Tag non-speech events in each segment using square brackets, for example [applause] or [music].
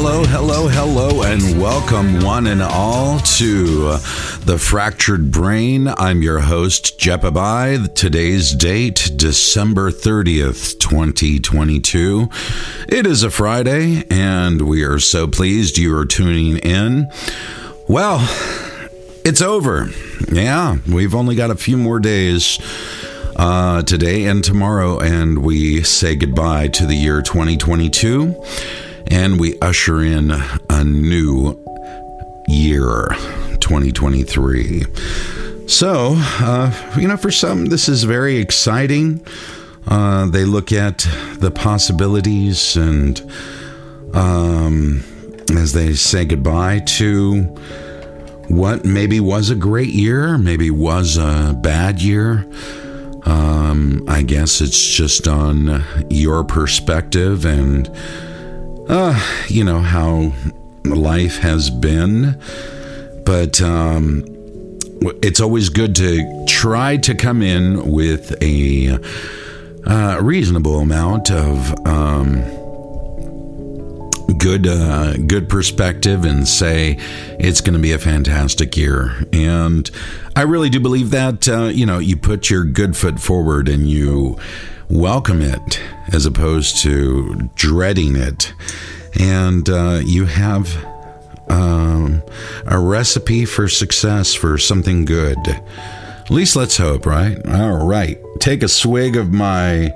Hello, hello, hello, and welcome one and all to The Fractured Brain. I'm your host, Jepabai. Today's date, December 30th, 2022. It is a Friday, and we are so pleased you are tuning in. Well, it's over. Yeah, we've only got a few more days uh, today and tomorrow, and we say goodbye to the year 2022 and we usher in a new year, 2023. So, uh, you know, for some, this is very exciting. Uh, they look at the possibilities and um, as they say goodbye to what maybe was a great year, maybe was a bad year. Um, I guess it's just on your perspective and uh, you know, how life has been. But um, it's always good to try to come in with a uh, reasonable amount of um, good uh, good perspective and say it's going to be a fantastic year. And I really do believe that uh, you know you put your good foot forward and you welcome it as opposed to dreading it. And uh, you have um, a recipe for success for something good. At least let's hope, right? All right. Take a swig of my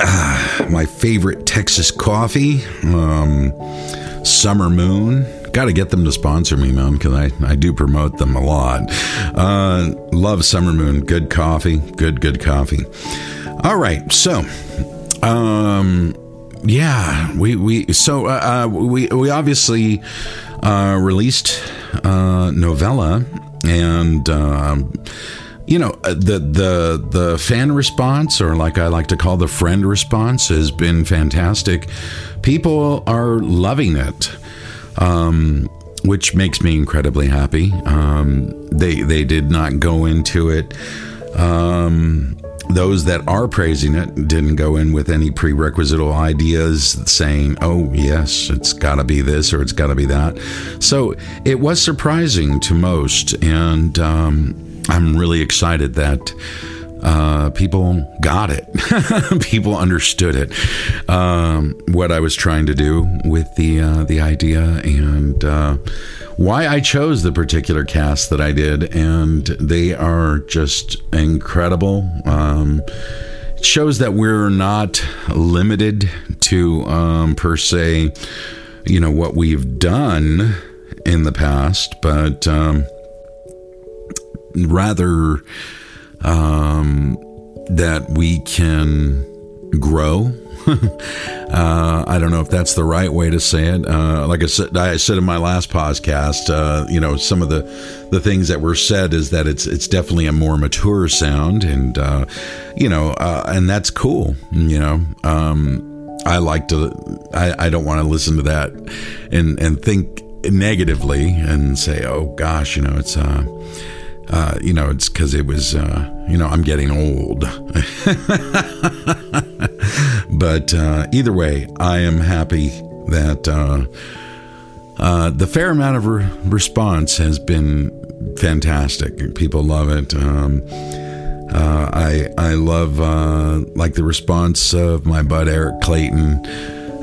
uh, my favorite Texas coffee, um, Summer Moon. Got to get them to sponsor me, man, because I, I do promote them a lot. Uh, love Summer Moon. Good coffee. Good, good coffee. All right. So, um, yeah, we, we, so, uh, uh we, we obviously, uh, released, uh, novella and, um, you know uh, the the the fan response or like I like to call the friend response has been fantastic. People are loving it um, which makes me incredibly happy. Um, they they did not go into it. Um, those that are praising it didn't go in with any prerequisite ideas saying, "Oh, yes, it's got to be this or it's got to be that." So it was surprising to most, and um, I'm really excited that uh, people got it. [laughs] people understood it. Um, what I was trying to do with the uh, the idea and uh, why I chose the particular cast that I did, and they are just incredible. Um, it shows that we're not limited to um, per se, you know, what we've done in the past, but um, rather um, that we can grow. [laughs] uh, I don't know if that's the right way to say it. Uh, like I said, I said in my last podcast, uh, you know, some of the the things that were said is that it's it's definitely a more mature sound, and uh, you know, uh, and that's cool. You know, um, I like to. I, I don't want to listen to that and and think negatively and say, oh gosh, you know, it's uh uh, you know, it's because it was, uh, you know, I'm getting old. [laughs] but uh, either way, I am happy that uh, uh, the fair amount of re- response has been fantastic. People love it. Um, uh, I I love like the response of my bud Eric Clayton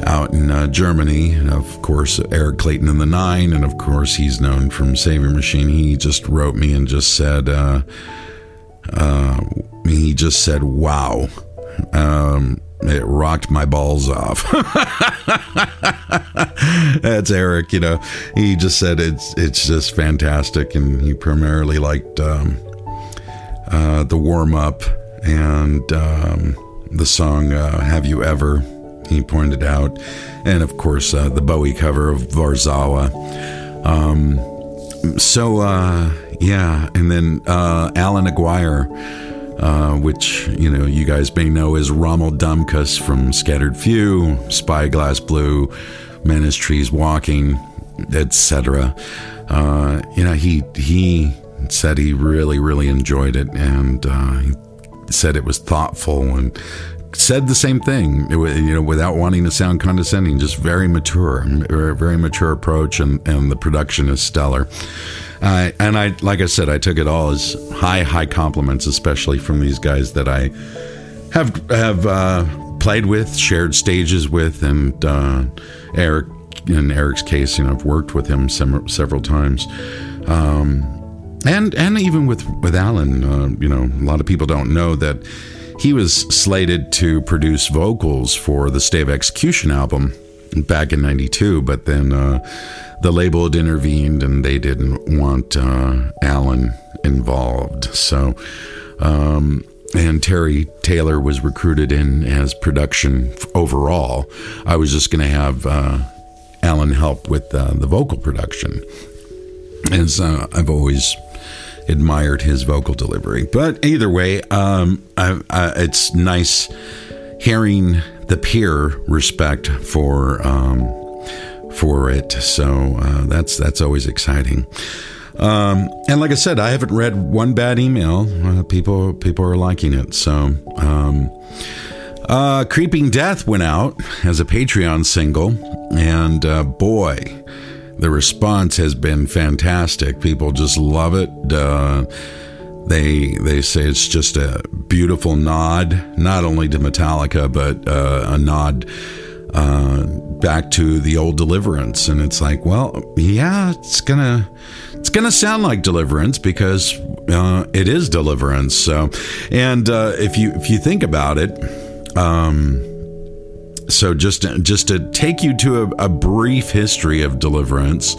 out in uh, Germany. Of course, Eric Clayton in the Nine, and of course, he's known from Saviour Machine. He just wrote me and just said, uh, uh, he just said, wow. Um, it rocked my balls off. [laughs] That's Eric, you know. He just said it's it's just fantastic, and he primarily liked um, uh, the warm up and um, the song uh, "Have You Ever." He pointed out, and of course uh, the Bowie cover of Warszawa. Um, so uh, yeah, and then uh, Alan Aguirre, uh, which you know you guys may know as Rommel Dumkus from Scattered Few, Spyglass Blue, Men as Trees Walking, etc. Uh, you know he he said he really really enjoyed it and uh, he said it was thoughtful and said the same thing, you know, without wanting to sound condescending, just very mature, very mature approach, and, and the production is stellar. Uh, and I, like I said, I took it all as high, high compliments, especially from these guys that I have have uh, played with, shared stages with, and uh, Eric. In Eric's case, you know, I've worked with him sem- several times. Um, and and even with with Alan, uh, you know, a lot of people don't know that he was slated to produce vocals for the Stay of Execution album back in 92 but then uh, the label had intervened and they didn't want uh, alan involved. So um, and terry taylor was recruited in as production overall. I was just going to have uh, alan help with uh, the vocal production. As i've always admired his vocal delivery. But either way, um, I, I, it's nice hearing the peer respect for um, for it. So uh, that's that's always exciting. Um, and like I said, I haven't read one bad email. Uh, people people are liking it. So. Um, uh, Creeping Death went out as a Patreon single, and uh, boy, the response has been fantastic. People just love it. Uh, they they say it's just a beautiful nod, not only to Metallica, but uh, a nod uh, back to the old Deliverance. And it's like, well, yeah, it's gonna it's gonna sound like Deliverance because uh, it is Deliverance. So, and uh, if you if you think about it. Um, so just just to take you to a, a brief history of deliverance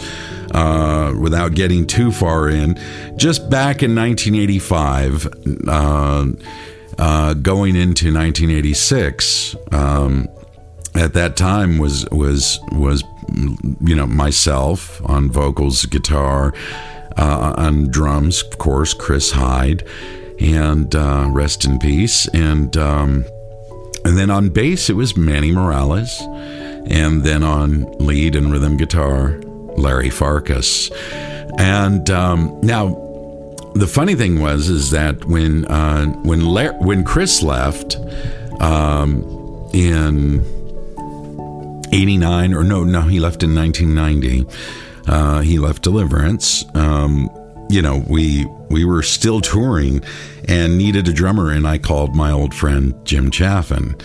uh, without getting too far in just back in 1985 uh, uh, going into 1986 um, at that time was was was you know myself on vocals guitar uh, on drums of course chris hyde and uh, rest in peace. And um, and then on bass, it was Manny Morales. And then on lead and rhythm guitar, Larry Farkas. And um, now, the funny thing was is that when uh, when La- when Chris left um, in '89, or no, no, he left in 1990. Uh, he left Deliverance. Um, you know, we we were still touring and needed a drummer, and I called my old friend Jim Chaffin,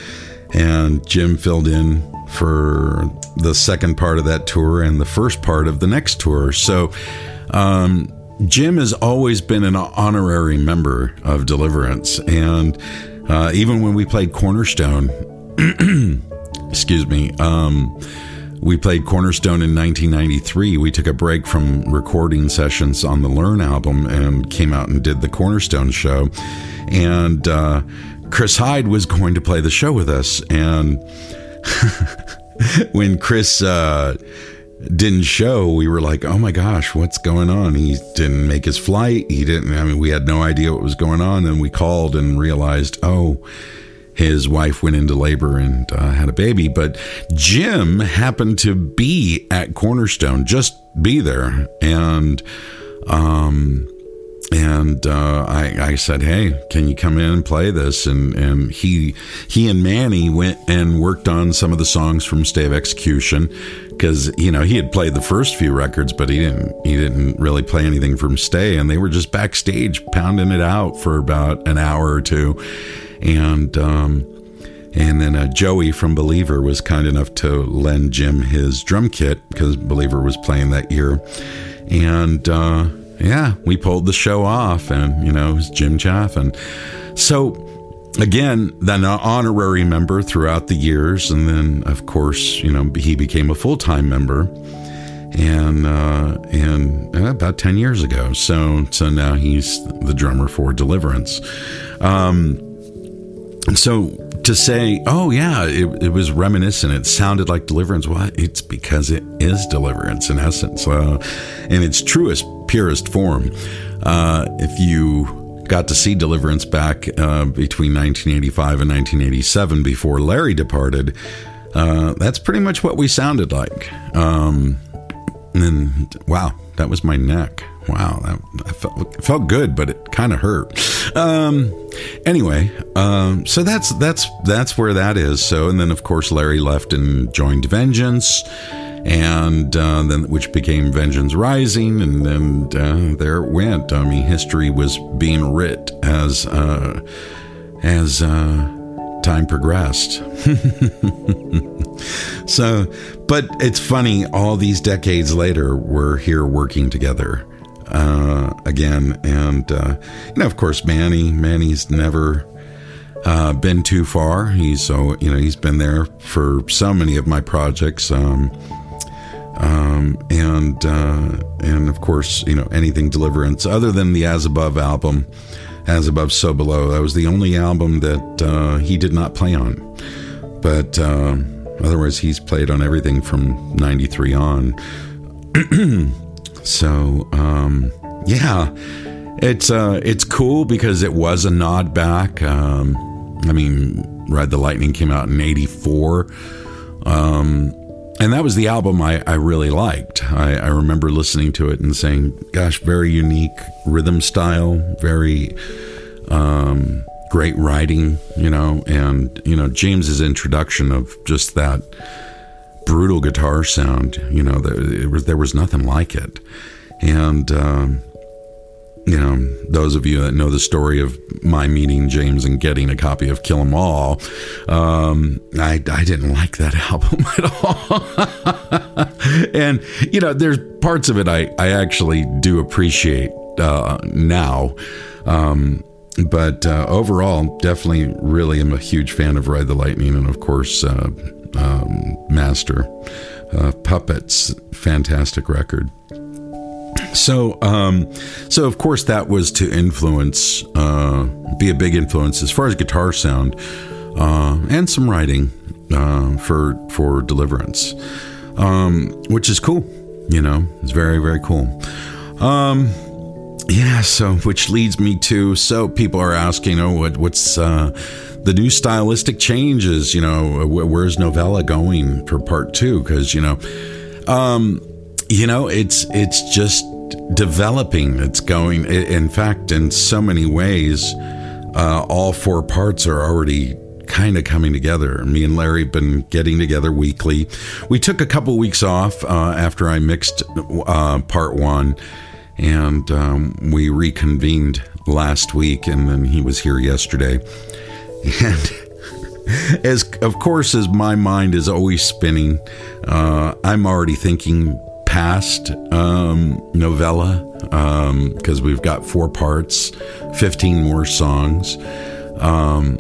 and Jim filled in for the second part of that tour and the first part of the next tour. So. Um, Jim has always been an honorary member of Deliverance, and uh, even when we played Cornerstone, [clears throat] excuse me, um, we played Cornerstone in 1993. We took a break from recording sessions on the Learn album and came out and did the Cornerstone show. And uh, Chris Hyde was going to play the show with us. And [laughs] when Chris uh, didn't show, we were like, oh my gosh, what's going on? He didn't make his flight. He didn't, I mean, we had no idea what was going on. And we called and realized, oh, his wife went into labor and uh, had a baby. But Jim happened to be at Cornerstone, just be there, and um, and uh, I, I said, "Hey, can you come in and play this?" And and he he and Manny went and worked on some of the songs from Stay of Execution because you know he had played the first few records, but he didn't he didn't really play anything from Stay, and they were just backstage pounding it out for about an hour or two and um, and then uh, Joey from Believer was kind enough to lend Jim his drum kit because Believer was playing that year, and uh, yeah, we pulled the show off, and you know, it was Jim Chaffin. So again, then an honorary member throughout the years, and then of course, you know, he became a full time member, and uh, and uh, about ten years ago. So so now he's the drummer for Deliverance. Um, so to say, oh yeah, it, it, was reminiscent. It sounded like Deliverance. Well, it's because it is Deliverance in essence, uh, in its truest, purest form. Uh, if you got to see Deliverance back uh, between 1985 and 1987, before Larry departed, uh, that's pretty much what we sounded like. Um, and wow, that was my neck. Wow, that, felt, felt good, but it kind of hurt. Um, anyway, um, so that's that's that's where that is. So, and then of course Larry left and joined Vengeance, and uh, then which became Vengeance Rising, and then uh, there it went. I mean, history was being writ as uh, as uh, time progressed. [laughs] so, but it's funny, all these decades later, we're here working together uh, again. And, uh, you know, of course, Manny, Manny's never. Uh, been too far. He's so you know he's been there for so many of my projects, um, um, and uh, and of course you know anything Deliverance other than the As Above album, as Above, So Below. That was the only album that uh, he did not play on. But uh, otherwise, he's played on everything from 93 on. [clears throat] so, um, yeah, it's, uh, it's cool because it was a nod back. Um, I mean, Ride the Lightning came out in 84. Um, and that was the album I, I really liked. I, I, remember listening to it and saying, "Gosh, very unique rhythm style, very um, great writing, you know." And you know, James's introduction of just that brutal guitar sound, you know, there, was, there was nothing like it. And um, you know, those of you that know the story of my meeting James and getting a copy of Kill 'Em All, um, I, I didn't like that [laughs] album at all. and, you know, there's parts of it I, I actually do appreciate uh, now. Um, but uh, overall, definitely really am a huge fan of Ride the Lightning and, of course, uh, um, Master. Uh, Puppets, fantastic record. So, um, so of course that was to influence, uh, be a big influence as far as guitar sound, uh, and some writing uh, for for Deliverance, um, which is cool. You know, it's very very cool. Um, yeah. So, which leads me to so people are asking, oh, what what's uh, the new stylistic changes? You know, where's Novella going for part two? Because you know. Um, you know it's it's just developing. It's going, in fact, in so many ways, uh, all four parts are already kind of coming together. Me and Larry have been getting together weekly. We took a couple weeks off uh, after I mixed uh, part one, and um, we reconvened last week, and then he was here yesterday. [laughs] And as of course, as my mind is always spinning, uh, I'm already thinking past um, novella because um, we've got four parts, 15 more songs. Um,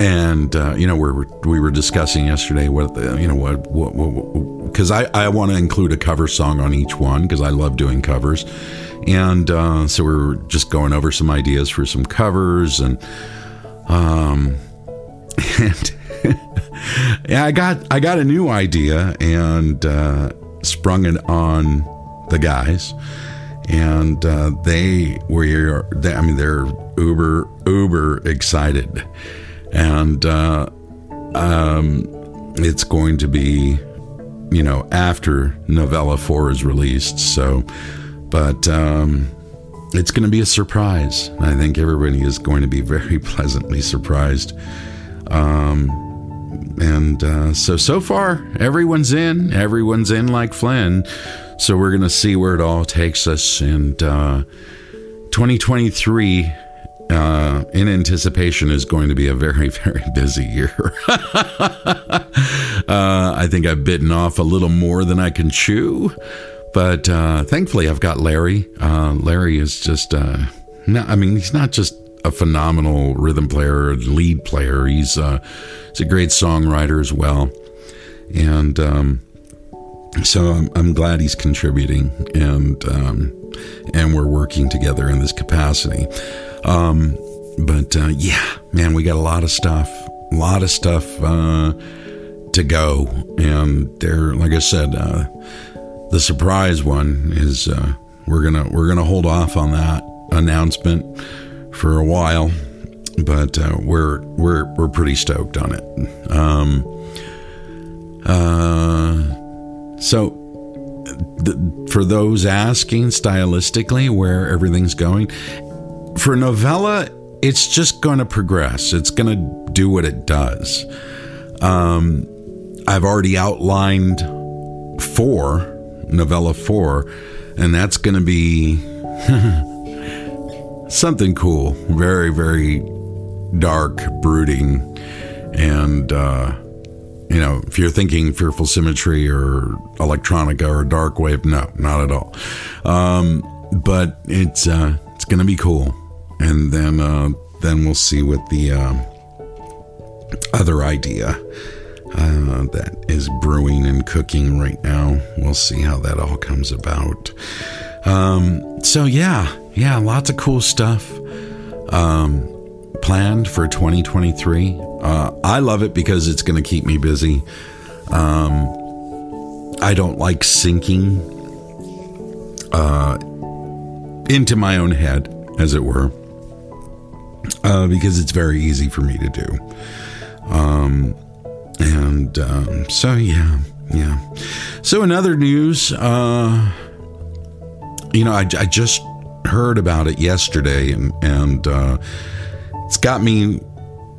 and uh, you know we were we were discussing yesterday what you know what because I I want to include a cover song on each one because I love doing covers, and uh, so we were just going over some ideas for some covers and um [laughs] and [laughs] yeah I got I got a new idea and uh, sprung it on the guys, and uh, they were. They, I mean, they're uber uber excited, and uh, um, it's going to be, you know, after Novella Four is released. So, but. Um, it's going to be a surprise. I think everybody is going to be very [laughs] pleasantly surprised. Um, and uh, so so far everyone's in. Everyone's in like flynn. So we're gonna see where it all takes us. And uh, 2023 uh, in anticipation is going to be a very [laughs] very busy year. [laughs] Uh, i think i've bitten off a little more than i can chew but uh, thankfully i've got larry uh, larry is just no, I mean, he's not just a phenomenal rhythm player, lead player. He's uh, he's a great songwriter as well, and um, so I'm, I'm, glad he's contributing, and um, and we're working together in this capacity. Um, but uh, yeah, man, we got a lot of stuff, a lot of stuff uh, to go, and there, like I said, uh, the surprise one is uh, we're gonna we're gonna hold off on that announcement for a while, but uh, we're we're we're pretty stoked on it. Um, uh, so for those asking stylistically where everything's going, for novella, it's just going to progress. It's going to do what it does. Um, I've already outlined four, novella four, and that's going to be [laughs] something cool. Very, very dark, brooding, and, uh, you know, if you're thinking Fearful Symmetry or Electronica or Dark Wave, no, not at all. Um, but it's uh, it's going to be cool, and then uh, then we'll see what the uh, other idea uh, that is brewing and cooking right now. We'll see how that all comes about. Um, so yeah, yeah, lots of cool stuff um, planned for 2023. Uh, I love it because it's going to keep me busy. Um, I don't like sinking uh, into my own head, as it were, uh, because it's very easy for me to do. Um, and um, so, yeah, yeah. So, in other news, uh, you know, I, I, just heard about it yesterday, and and uh, it's got me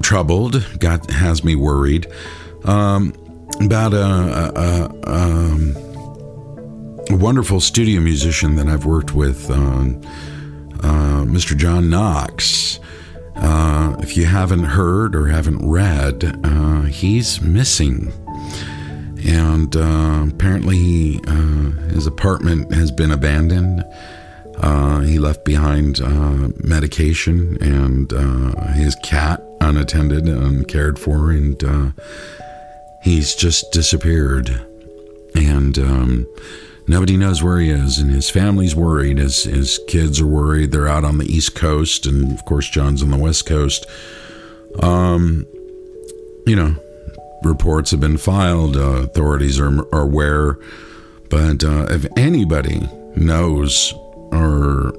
troubled. Got has me worried um, about a, a, a, um, a, wonderful studio musician that I've worked with, uh, uh, Mr. John Knox. If you haven't heard or haven't read, uh, he's missing. And uh, apparently, uh, his apartment has been abandoned. Uh, he left behind uh, medication and his cat unattended, uncared for, and he's just disappeared. And um, nobody knows where he is, and his family's worried. His his kids are worried. They're out on the East Coast, and of course, John's on the West Coast. Um, you know, reports have been filed. Uh, authorities are are aware, but uh, if anybody knows or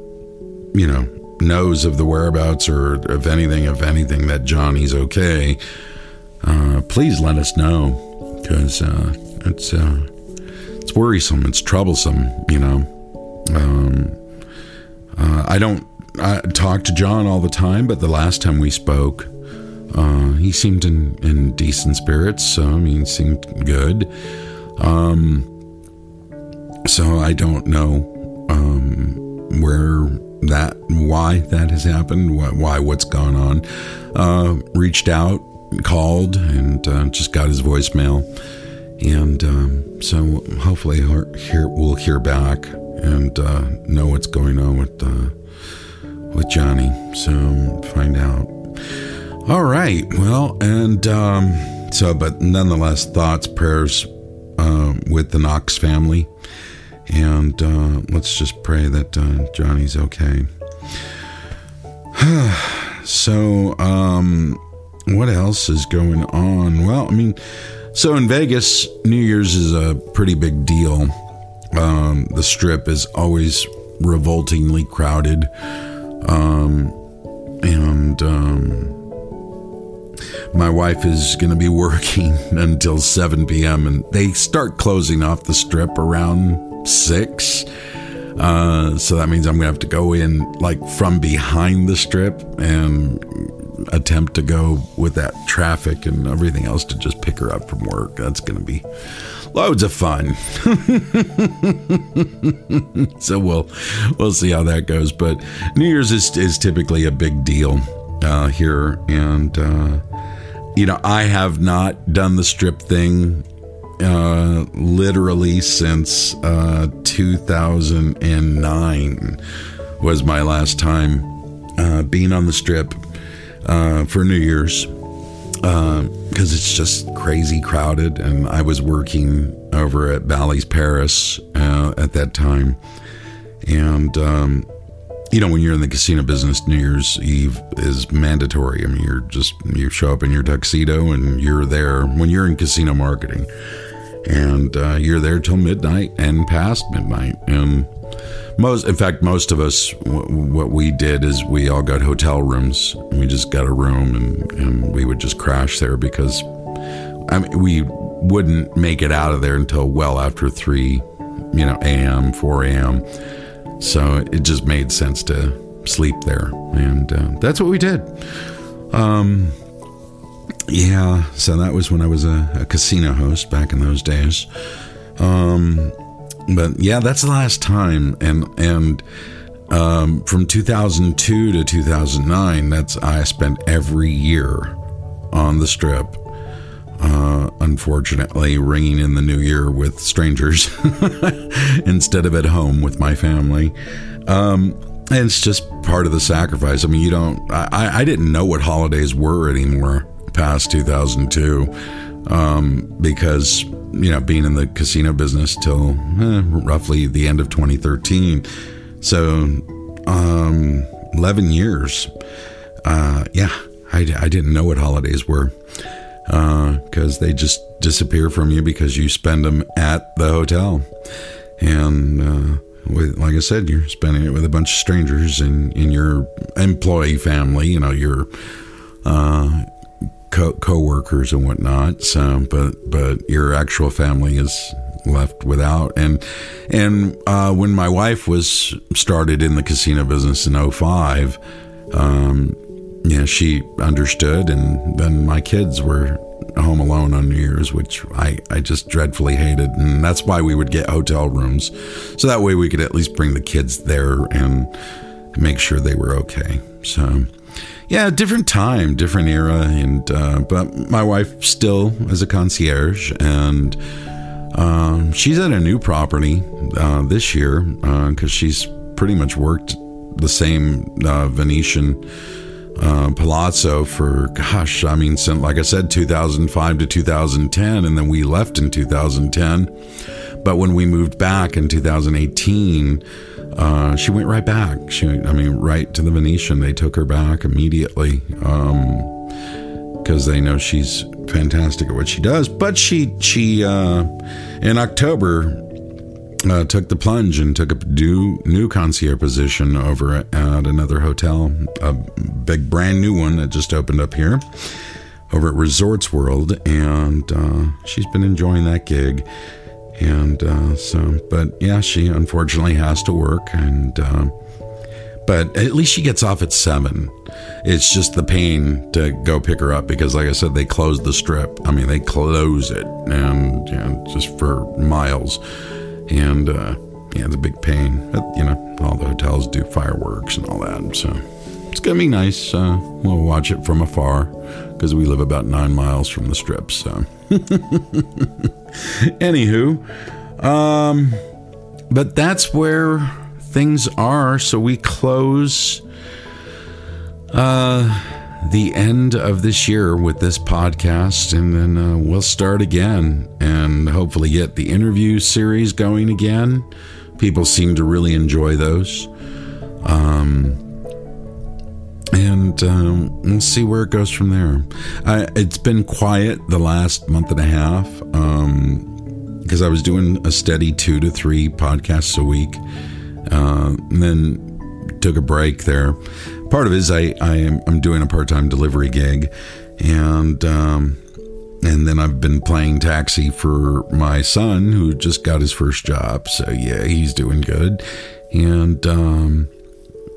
you know knows of the whereabouts or if anything, if anything that Johnny's okay, uh, please let us know because uh, it's uh, it's worrisome. It's troublesome. You know, um, uh, I don't I talk to John all the time, but the last time we spoke, uh, he seemed in, in decent spirits. So I mean, seemed good. Um, so I don't know um, where that why that has happened, why, what's gone on. Uh, reached out, called, and uh, just got his voicemail and um, so hopefully we'll hear back and uh, know what's going on with uh, with Johnny. So find out. All right. Well, and um, so, but nonetheless, thoughts, prayers uh, with the Knox family, and uh, let's just pray that uh, Johnny's okay. [sighs] so, um, what else is going on? Well, I mean so in Vegas, New Year's is a pretty big deal. Um, the strip is always revoltingly crowded. Um, and um, my wife is going to be [laughs] working until 7 p.m. and they start closing off the strip around 6. Uh, so that means I'm going to have to go in like from behind the strip and attempt to go with that traffic and everything else to just pick her up from work. That's going to be loads of fun. [laughs] so we'll we'll see how that goes. But New Year's is is typically a big deal uh, here, and uh, you know I have not done the strip thing uh, literally since uh, 2009 was my last time uh, being on the strip uh, for New Year's because uh, it's just crazy crowded. And I was working over at Bally's Paris uh, at that time. And, um, you know, when you're in the casino business, New Year's Eve is mandatory. I mean, you're just, you show up in your tuxedo and you're there when you're in casino marketing. And uh, you're there till midnight and past midnight. And most, in fact, most of us, w- what we did is we all got hotel rooms. We just got a room and, and we would just crash there because I mean, we wouldn't make it out of there until well after three you know, a.m., 4 a.m. So it just made sense to sleep there. And uh, that's what we did. Um, yeah, so that was when I was a, a casino host back in those days. Um, but yeah, that's the last time. And, and, um, from 2002 to 2009, that's I spent every year on the strip. Uh, unfortunately, ringing in the new year with strangers [laughs] instead of at home with my family. Um, and it's just part of the sacrifice. I mean, you don't. I, I didn't know what holidays were anymore past 2002 um, because you know being in the casino business till eh, roughly the end of 2013 so, um, 11 years. Uh, yeah, I, I didn't know what holidays were because uh, they just disappear from you because you spend them at the hotel. And uh, with, like I said, you're spending it with a bunch of strangers in, in your employee family, you know, your uh, co workers and whatnot. So, but but your actual family is left without. And and uh, when my wife was started in the casino business in 05, um, yeah, she understood. And then my kids were home alone on New Year's, which I, I just dreadfully hated. And that's why we would get hotel rooms. So that way we could at least bring the kids there and make sure they were okay. So, yeah, different time, different era. And, uh, but my wife still is a concierge and, um, she's at a new property uh, this year because uh, she's pretty much worked the same uh, Venetian uh, palazzo for, gosh, I mean, since, like I said, 2005 to 2010, and then we left in 2010. But when we moved back in 2018, uh, she went right back. She, I mean, right to the Venetian. They took her back immediately. Um, because they know she's fantastic at what she does. But she she uh, in October uh, took the plunge and took a new new concierge position over at, at another hotel, a big brand new one that just opened up here over at Resorts World, and uh, she's been enjoying that gig. And uh, so, but yeah, she unfortunately has to work, and uh, but at least she gets off at seven. It's just the pain to go pick her up because, like I said, they close the strip. I mean, they close it and you know, just for miles. And uh, yeah, it's a big pain. But, you know, all the hotels do fireworks and all that. So it's going to be nice. Uh, we'll watch it from afar because we live about nine miles from the strip. So, [laughs] anywho, um, but that's where things are. So we close uh, the end of this year with this podcast, and then uh, we'll start again and hopefully get the interview series going again. People seem to really enjoy those. Um, and um, we'll see where it goes from there. I, it's been quiet the last month and a half because um, I was doing a steady two to three podcasts a week uh, and then took a break there. Part of it is I, I am I'm doing a part time delivery gig, and um, and then I've been playing taxi for my son who just got his first job. So yeah, he's doing good, and um,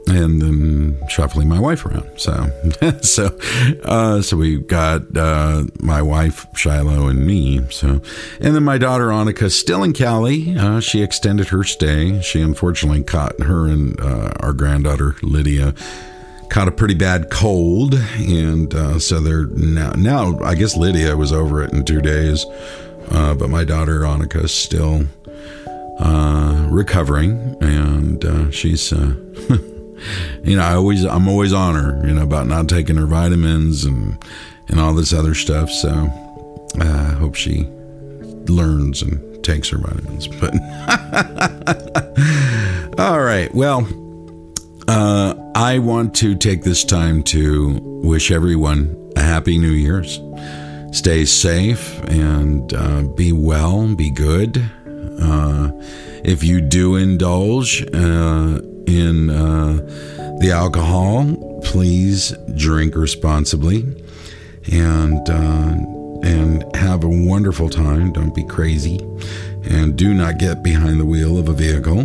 and then shuffling my wife around. So, [laughs] so, uh, so we got uh, my wife Shiloh and me. So, and then my daughter Annika still in Cali. Uh, she extended her stay. She unfortunately caught her and uh, our granddaughter Lydia caught a pretty bad cold, and uh, so they're now. Now I guess Lydia was over it in two days, uh, but my daughter Annika still recovering, and she's. [laughs] you know, I always I'm always on her, you know, about not taking her vitamins and and all this other stuff. So uh, I hope she learns and takes her vitamins. But [laughs] all right, well, uh, I want to take this time to wish everyone a happy New Year's. Stay safe and uh, be well, be good. Uh, if you do indulge, uh, in uh, the alcohol, please drink responsibly and uh, and have a wonderful time. Don't be crazy. And do not get behind the wheel of a vehicle.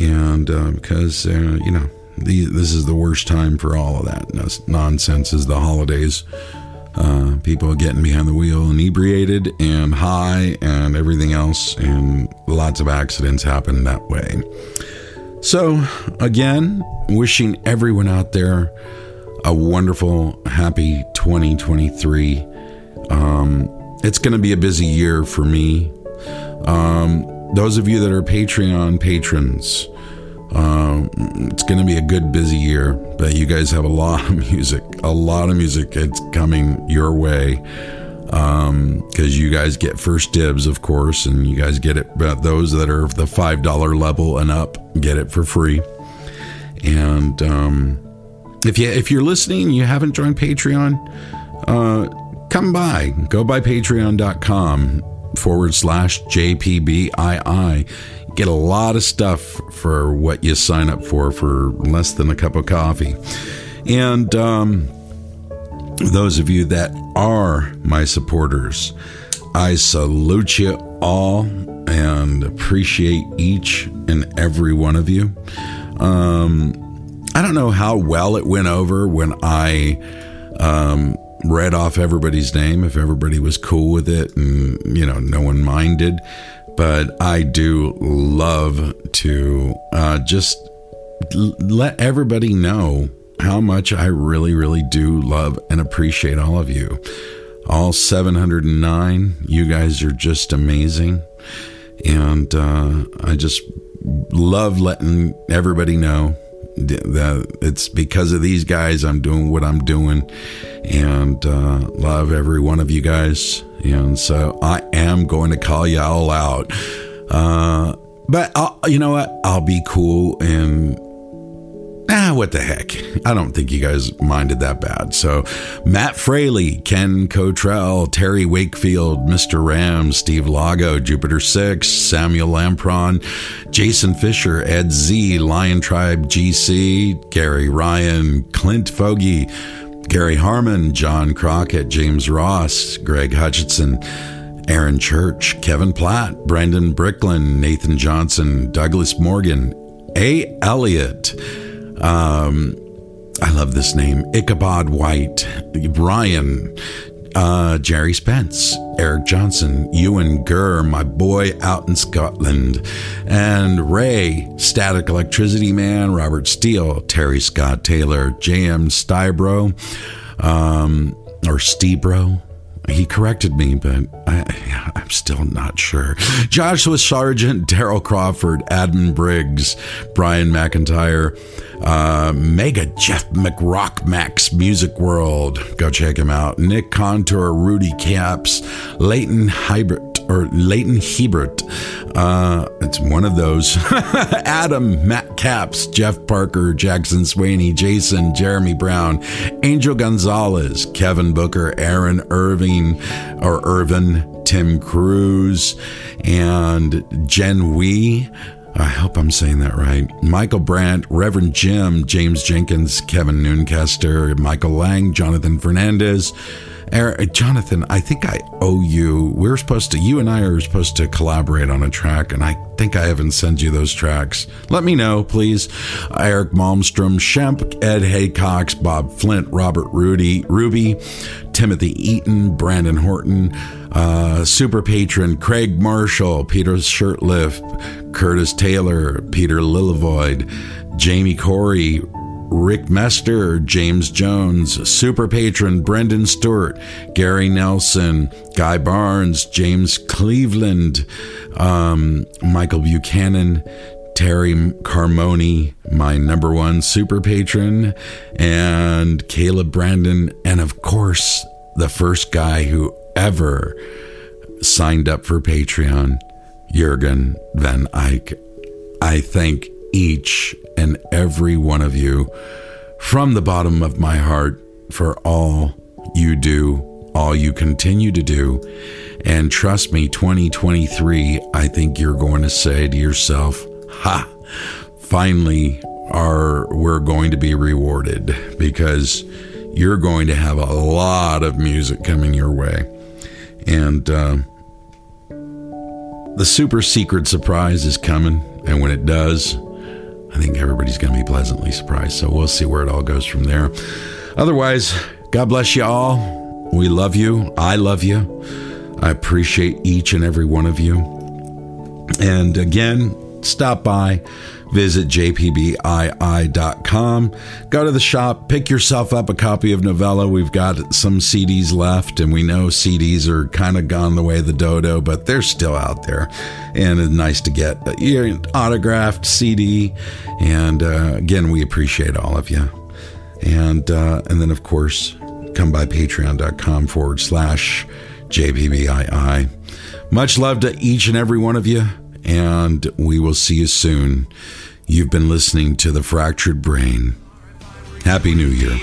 And uh, because, uh, you know, the, this is the worst time for all of that nonsense is the holidays. Uh, people getting behind the wheel inebriated and high and everything else, and lots of accidents happen that way. So, again, wishing everyone out there a wonderful, happy 2023. Um, it's going to be a busy year for me. Um, those of you that are Patreon patrons, uh, it's going to be a good, busy year, but you guys have a lot of [laughs] music, a lot of music. It's coming your way because um, you guys get first dibs, of course, and you guys get it. But those that are the five dollar level and up get it for free. And um, if you if you're listening, you haven't joined Patreon, uh, come by. Go by Patreon.com forward slash JPBII get a lot of stuff for what you sign up for for less than a cup of coffee. And um, those of you that are my supporters, I salute you all and appreciate each and every one of you. Um, I don't know how well it went over when I um, read off everybody's name, if everybody was cool with it and, you know, no one minded but I do love to uh, just let everybody know how much I really, really do love and appreciate all of you. All 709, you guys are just amazing. And uh, I just love letting everybody know that it's because of these guys I'm doing what I'm doing and uh, love every one of you guys. And so I am going to call you all out. Uh, but I'll, you know what? I'll be cool and ah, what the heck? I don't think you guys minded that bad. So, Matt Fraley, Ken Cottrell, Terry Wakefield, Mr. Ram, Steve Lago, Jupiter Six, Samuel Lampron, Jason Fisher, Ed Z, Lion Tribe GC, Gary Ryan, Clint Fogey, Gary Harmon, John Crockett, James Ross, Greg Hutchinson, Aaron Church, Kevin Platt, Brendan Bricklin, Nathan Johnson, Douglas Morgan, A. Elliott, um, I love this name, Ichabod White, Ryan, uh, Jerry Spence, Eric Johnson, Ewan Gurr, my boy out in Scotland, and Ray, Static Electricity Man, Robert Steele, Terry Scott Taylor, J.M. Stybro, um, or Stebro. He corrected me, but I, am still not sure. Joshua Sargent, Daryl Crawford, Adam Briggs, Brian McIntyre, uh, Mega Jeff McRock Max Music World. Go check him out. Nick Contour, Rudy Caps, Leighton Hybrid or Leighton Hebert. Uh, it's one of those. [laughs] Adam, Matt Caps, Jeff Parker, Jackson Swaney, Jason, Jeremy Brown, Angel Gonzalez, Kevin Booker, Aaron Irving or Irvin, Tim Cruz, and Jen Wee. I hope I'm saying that right. Michael Brandt, Reverend Jim, James Jenkins, Kevin Noonkester, Michael Lang, Jonathan Fernandez, Eric, Jonathan, I think I owe you. We're supposed to, you and I are supposed to collaborate on a track, and I think I haven't sent you those tracks. Let me know, please. Eric Malmstrom, Shemp, Ed Haycox, Bob Flint, Robert Rudy, Ruby, Timothy Eaton, Brandon Horton, uh, super patron Craig Marshall, Peter Shirtlift, Curtis Taylor, Peter Lillavoid, Jamie Corey, Rick Mester, James Jones, Super Patron Brendan Stewart, Gary Nelson, Guy Barnes, James Cleveland, um, Michael Buchanan, Terry Carmoni, my number one super patron, and Caleb Brandon, and of course, the first guy who ever signed up for Patreon, Jurgen Van Eyck. I thank each and every one of you from the bottom of my heart for all you do, all you continue to do. And trust me, 2023, I think you're going to say to yourself, Ha, finally, are we're going to be rewarded because you're going to have a lot of music coming your way. And uh, the super secret surprise is coming. And when it does, I think everybody's going to be pleasantly surprised. So we'll see where it all goes from there. Otherwise, God bless you all. We love you. I love you. I appreciate each and every one of you. And again, stop by, visit jpbii.com, go to the shop, pick yourself up a copy of Novella. We've got some CDs left, and we know CDs are kind of gone the way of the dodo, but they're still out there. And it's nice to get an autographed CD. And uh, again, we appreciate all of you. And, uh, and then, of course, come by patreon.com forward slash JPBII. Much love to each and every one of you and we will see you soon. You've been listening to The Fractured Brain. Happy New Year.